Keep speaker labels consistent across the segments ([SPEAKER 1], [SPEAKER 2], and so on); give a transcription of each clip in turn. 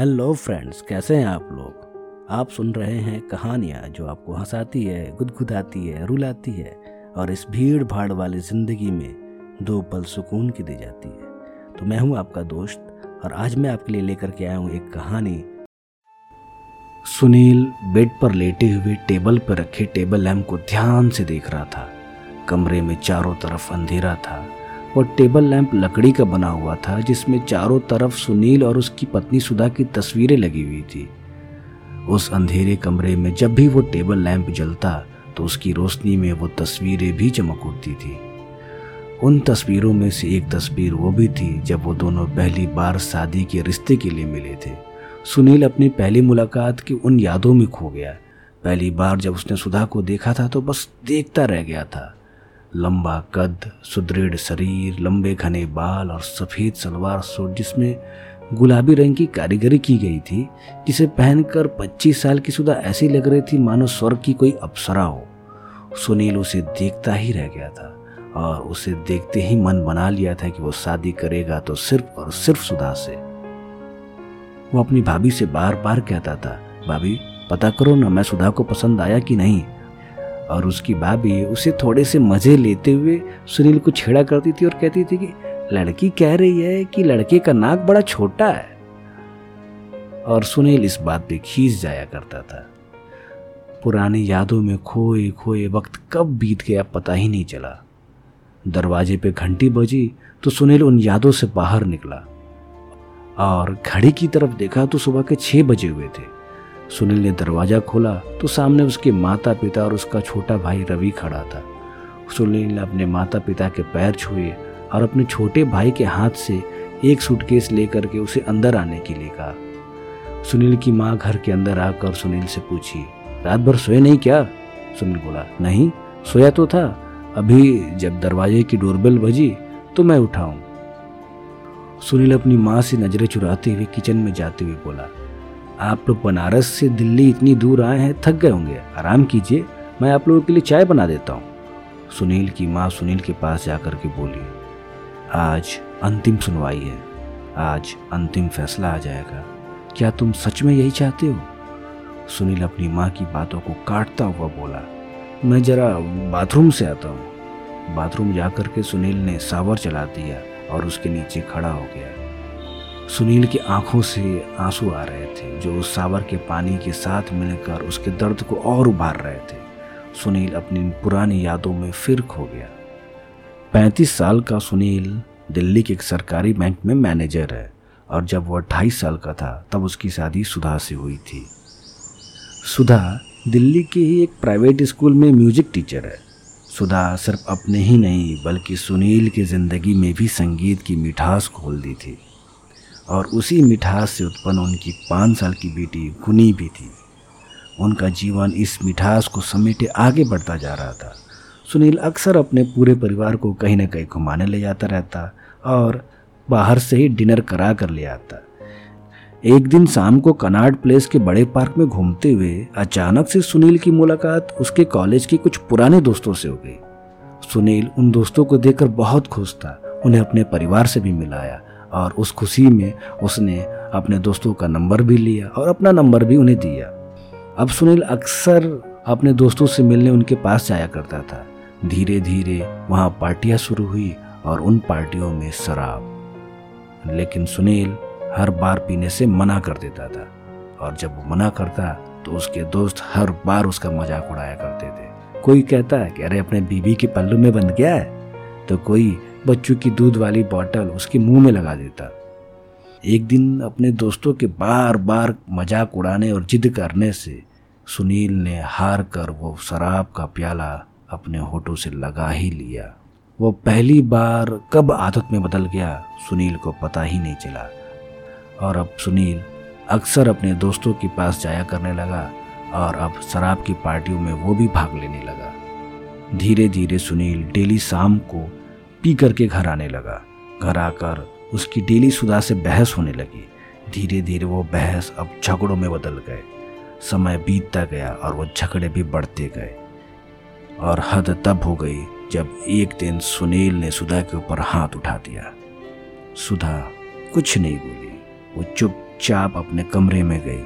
[SPEAKER 1] Hello friends कैसे हैं आप लोग? आप सुन रहे हैं कहानियाँ जो आपको हंसाती है, गुदगुदाती है, रुलाती है और इस भीड़ भाड़ वाली ज़िंदगी में दो पल सुकून की दी जाती है। तो मैं हूँ आपका दोस्त और आज मैं आपके लिए लेकर के आया हूँ एक कहानी। सुनील बेड पर लेटे हुए टेबल पर रखे टेबल लैम्प को ध्यान से देख रहा था। कमरे में चारों तरफ़ अंधेरा था। वो टेबल लैंप लकड़ी का बना हुआ था, जिसमें चारों तरफ़ सुनील और उसकी पत्नी सुधा की तस्वीरें लगी हुई थी। उस अंधेरे कमरे में जब भी वो टेबल लैंप जलता तो उसकी रोशनी में वो तस्वीरें भी चमक उठती थी। उन तस्वीरों में से एक तस्वीर वो भी थी, जब वो दोनों पहली बार शादी के रिश्ते के लिए मिले थे। सुनील अपनी पहली मुलाकात की उन यादों में खो गया। पहली बार जब उसने सुधा को देखा था तो बस देखता रह गया था। लंबा कद, सुदृढ़ शरीर, लंबे घने बाल और सफ़ेद सलवार सूट जिसमें गुलाबी रंग की कारीगरी की गई थी, जिसे पहनकर 25 साल की सुधा ऐसी लग रही थी मानो स्वर्ग की कोई अप्सरा हो। सुनील उसे देखता ही रह गया था और उसे देखते ही मन बना लिया था कि वो शादी करेगा तो सिर्फ़ और सिर्फ़ सुधा से। वो अपनी भाभी से बार बार कहता था, भाभी, पता करो ना मैं सुधा को पसंद आया कि नहीं। और उसकी भाभी उसे थोड़े से मज़े लेते हुए सुनील को छेड़ा करती थी और कहती थी कि लड़की कह रही है कि लड़के का नाक बड़ा छोटा है। और सुनील इस बात पे खींच जाया करता था। पुरानी यादों में खोए खोए वक्त कब बीत गया पता ही नहीं चला। दरवाजे पे घंटी बजी तो सुनील उन यादों से बाहर निकला। और घड़ी की तरफ़ देखा तो सुबह के छह बजे हुए थे। सुनील ने दरवाज़ा खोला तो सामने उसके माता पिता और उसका छोटा भाई रवि खड़ा था। सुनील ने अपने माता पिता के पैर छुए और अपने छोटे भाई के हाथ से एक सूटकेस लेकर के उसे अंदर आने के लिए कहा। सुनील की माँ घर के अंदर आकर सुनील से पूछी, रात भर सोए नहीं क्या? सुनील बोला, नहीं, सोया तो था। अभी जब दरवाजे की डोरबेल बजी तो मैं उठाऊं सुनील अपनी माँ से नज़रें चुराते हुए किचन में जाते हुए बोला आप लोग बनारस से दिल्ली इतनी दूर आए हैं, थक गए होंगे। आराम कीजिए, मैं आप लोगों के लिए चाय बना देता हूँ। सुनील की माँ सुनील के पास जाकर के बोली, आज अंतिम सुनवाई है। आज अंतिम फैसला आ जाएगा। क्या तुम सच में यही चाहते हो? सुनील अपनी माँ की बातों को काटता हुआ बोला, मैं जरा बाथरूम से आता हूँ। बाथरूम जाकर के सुनील ने सावर चला दिया और उसके नीचे खड़ा हो गया। सुनील की आँखों से आँसू आ रहे थे, जो उस सावर के पानी के साथ मिलकर उसके दर्द को और उभार रहे थे। सुनील अपनी पुरानी यादों में फिर खो गया। पैंतीस साल का सुनील दिल्ली के एक सरकारी बैंक में मैनेजर है, और जब वह अट्ठाईस साल का था, तब उसकी शादी सुधा से हुई थी। सुधा दिल्ली के ही एक प्राइवेट स्कूल में म्यूज़िक टीचर है। सुधा सिर्फ़ अपने ही नहीं, बल्कि सुनील की ज़िंदगी में भी संगीत की मिठास खोल दी थी। और उसी मिठास से उत्पन्न उनकी पाँच साल की बेटी गुनी भी थी। उनका जीवन इस मिठास को समेटे आगे बढ़ता जा रहा था। सुनील अक्सर अपने पूरे परिवार को कहीं ना कहीं घुमाने ले जाता रहता और बाहर से ही डिनर करा कर ले आता। एक दिन शाम को कनाड प्लेस के बड़े पार्क में घूमते हुए अचानक से सुनील की मुलाकात उसके कॉलेज के कुछ पुराने दोस्तों से हो गई। सुनील उन दोस्तों को देखकर बहुत खुश था। उन्हें अपने परिवार से भी मिलाया। और उस खुशी में उसने अपने दोस्तों का नंबर भी लिया और अपना नंबर भी उन्हें दिया। अब सुनील अक्सर अपने दोस्तों से मिलने उनके पास जाया करता था। धीरे धीरे वहाँ पार्टियाँ शुरू हुई और उन पार्टियों में शराब। लेकिन सुनील हर बार पीने से मना कर देता था और जब वो मना करता तो उसके दोस्त हर बार उसका मज़ाक उड़ाया करते थे। कोई कहता है कि, अरे, अपने बीबी के पल्लू में बंध गया है? तो कोई बच्चों की दूध वाली बॉटल उसके मुँह में लगा देता। एक दिन अपने दोस्तों के बार बार मज़ाक उड़ाने और जिद करने से सुनील ने हार कर वो शराब का प्याला अपने होठों से लगा ही लिया। वो पहली बार कब आदत में बदल गया, सुनील को पता ही नहीं चला। और अब सुनील अक्सर अपने दोस्तों के पास जाया करने लगा और अब शराब की पार्टियों में वो भी भाग लेने लगा। धीरे धीरे सुनील डेली शाम को पी करके घर आने लगा। घर आकर उसकी डेली सुधा से बहस होने लगी। धीरे धीरे वो बहस अब झगड़ों में बदल गए। समय बीतता गया और वो झगड़े भी बढ़ते गए। और हद तब हो गई जब एक दिन सुनील ने सुधा के ऊपर हाथ उठा दिया। सुधा कुछ नहीं बोली। वो चुपचाप अपने कमरे में गई।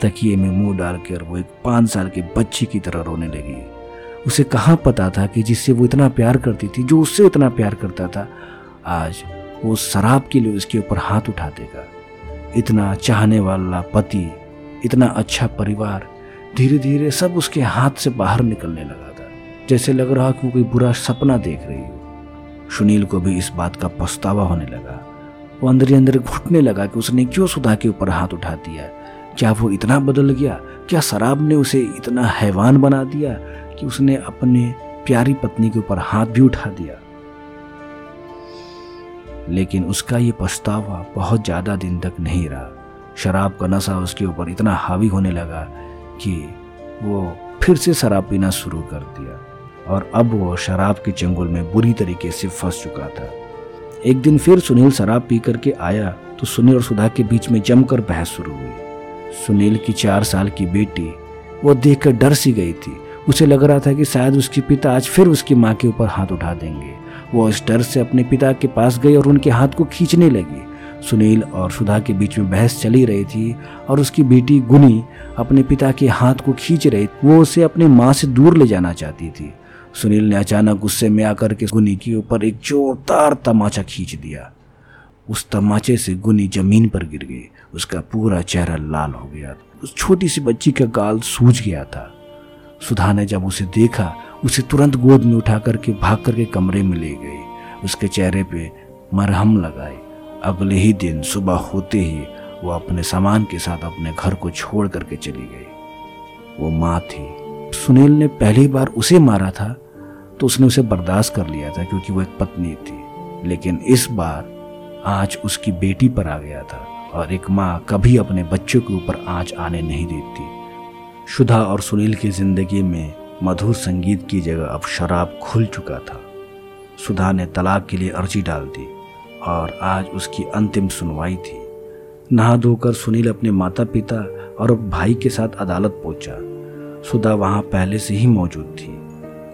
[SPEAKER 1] तकिए में मुँह डालकर वो एक पाँच साल की बच्ची की तरह रोने लगी। उसे कहाँ पता था कि जिससे वो इतना प्यार करती थी, जो उससे इतना प्यार करता था, आज वो शराब के लिए उसके ऊपर हाथ उठा देगा। इतना चाहने वाला पति, इतना अच्छा परिवार धीरे धीरे सब उसके हाथ से बाहर निकलने लगा था। जैसे लग रहा कि वो कोई बुरा सपना देख रही हो। सुनील को भी इस बात का पछतावा होने लगा। वो अंदर ही अंदर घुटने लगा कि उसने क्यों सुधा के ऊपर हाथ उठा दिया? क्या वो इतना बदल गया? क्या शराब ने उसे इतना हैवान बना दिया? कि उसने अपने प्यारी पत्नी के ऊपर हाथ भी उठा दिया। लेकिन उसका ये पछतावा बहुत ज़्यादा दिन तक नहीं रहा। शराब का नशा उसके ऊपर इतना हावी होने लगा कि वो फिर से शराब पीना शुरू कर दिया। और अब वो शराब के चंगुल में बुरी तरीके से फंस चुका था। एक दिन फिर सुनील शराब पी करके आया तो सुनील और सुधा के बीच में जमकर बहस शुरू हुई। सुनील की चार साल की बेटी, वो देखकर डर सी गई थी। उसे लग रहा था कि शायद उसके पिता आज फिर उसकी माँ के ऊपर हाथ उठा देंगे। वो इस डर से अपने पिता के पास गई और उनके हाथ को खींचने लगी। सुनील और सुधा के बीच में बहस चली रही थी और उसकी बेटी गुनी अपने पिता के हाथ को खींच रही, वो उसे अपने माँ से दूर ले जाना चाहती थी। सुनील ने अचानक गुस्से में आकर के गुनी के ऊपर एक जोरदार तमाचा खींच दिया। उस तमाचे से गुनी ज़मीन पर गिर गई। उसका पूरा चेहरा लाल हो गया। उस छोटी सी बच्ची का गाल सूज गया था। सुधा ने जब उसे देखा, उसे तुरंत गोद में उठा करके भाग करके कमरे में ले गई। उसके चेहरे पे मरहम लगाई। अगले ही दिन सुबह होते ही वो अपने सामान के साथ अपने घर को छोड़ करके चली गई। वो माँ थी। सुनील ने पहली बार उसे मारा था तो उसने उसे बर्दाश्त कर लिया था क्योंकि वो एक पत्नी थी। लेकिन इस बार आज उसकी बेटी पर आ गया था और एक माँ कभी अपने बच्चों के ऊपर आँच आने नहीं देती। शुदा और सुनील की ज़िंदगी में मधुर संगीत की जगह अब शराब खुल चुका था। सुधा ने तलाक के लिए अर्जी डाल दी और आज उसकी अंतिम सुनवाई थी। नहा धोकर सुनील अपने माता पिता और भाई के साथ अदालत पहुँचा। सुधा वहाँ पहले से ही मौजूद थी।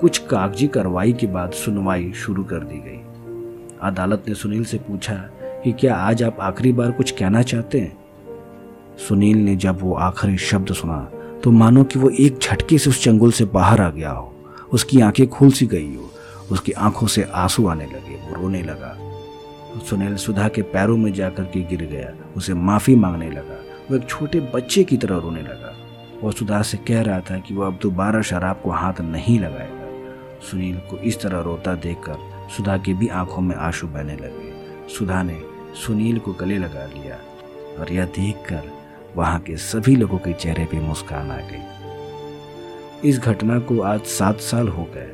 [SPEAKER 1] कुछ कागज़ी कार्रवाई के बाद सुनवाई शुरू कर दी गई। अदालत ने सुनील से पूछा कि क्या आज आप आखिरी बार कुछ कहना चाहते हैं? सुनील ने जब वो आखिरी शब्द सुना तो मानो कि वो एक झटके से उस चंगुल से बाहर आ गया हो। उसकी आँखें खुल सी गई हो। उसकी आँखों से आँसू आने लगे, वो रोने लगा। सुनील सुधा के पैरों में जाकर के गिर गया, उसे माफ़ी मांगने लगा। वो एक छोटे बच्चे की तरह रोने लगा। वो सुधा से कह रहा था कि वो अब दोबारा शराब को हाथ नहीं लगाएगा। सुनील को इस तरह रोता देखकर सुधा की भी आँखों में आँसू बहने लगे। सुधा ने सुनील को गले लगा लिया और यह देखकर वहाँ के सभी लोगों के चेहरे पे मुस्कान आ गई। इस घटना को आज सात साल हो गए।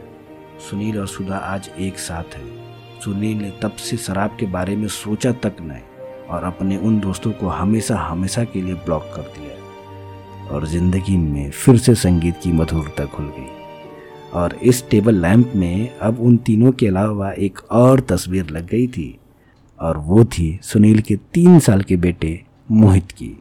[SPEAKER 1] सुनील और सुधा आज एक साथ हैं। सुनील ने तब से शराब के बारे में सोचा तक नहीं और अपने उन दोस्तों को हमेशा हमेशा के लिए ब्लॉक कर दिया और ज़िंदगी में फिर से संगीत की मधुरता खुल गई। और इस टेबल लैंप में अब उन तीनों के अलावा एक और तस्वीर लग गई थी और वो थी सुनील के तीन साल के बेटे मोहित की।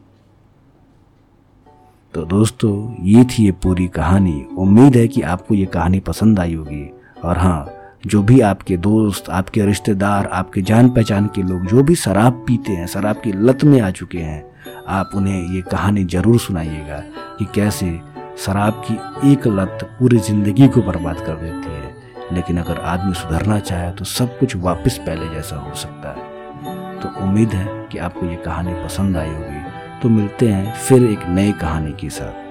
[SPEAKER 1] तो दोस्तों, ये थी ये पूरी कहानी। उम्मीद है कि आपको ये कहानी पसंद आई होगी। और हाँ जो भी आपके दोस्त, आपके रिश्तेदार, आपके जान पहचान के लोग, जो भी शराब पीते हैं, शराब की लत में आ चुके हैं, आप उन्हें ये कहानी ज़रूर सुनाइएगा कि कैसे शराब की एक लत पूरी ज़िंदगी को बर्बाद कर देती है। लेकिन अगर आदमी सुधरना चाहे तो सब कुछ वापस पहले जैसा हो सकता है। तो उम्मीद है कि आपको ये कहानी पसंद आई होगी। तो मिलते हैं फिर एक नई कहानी के साथ।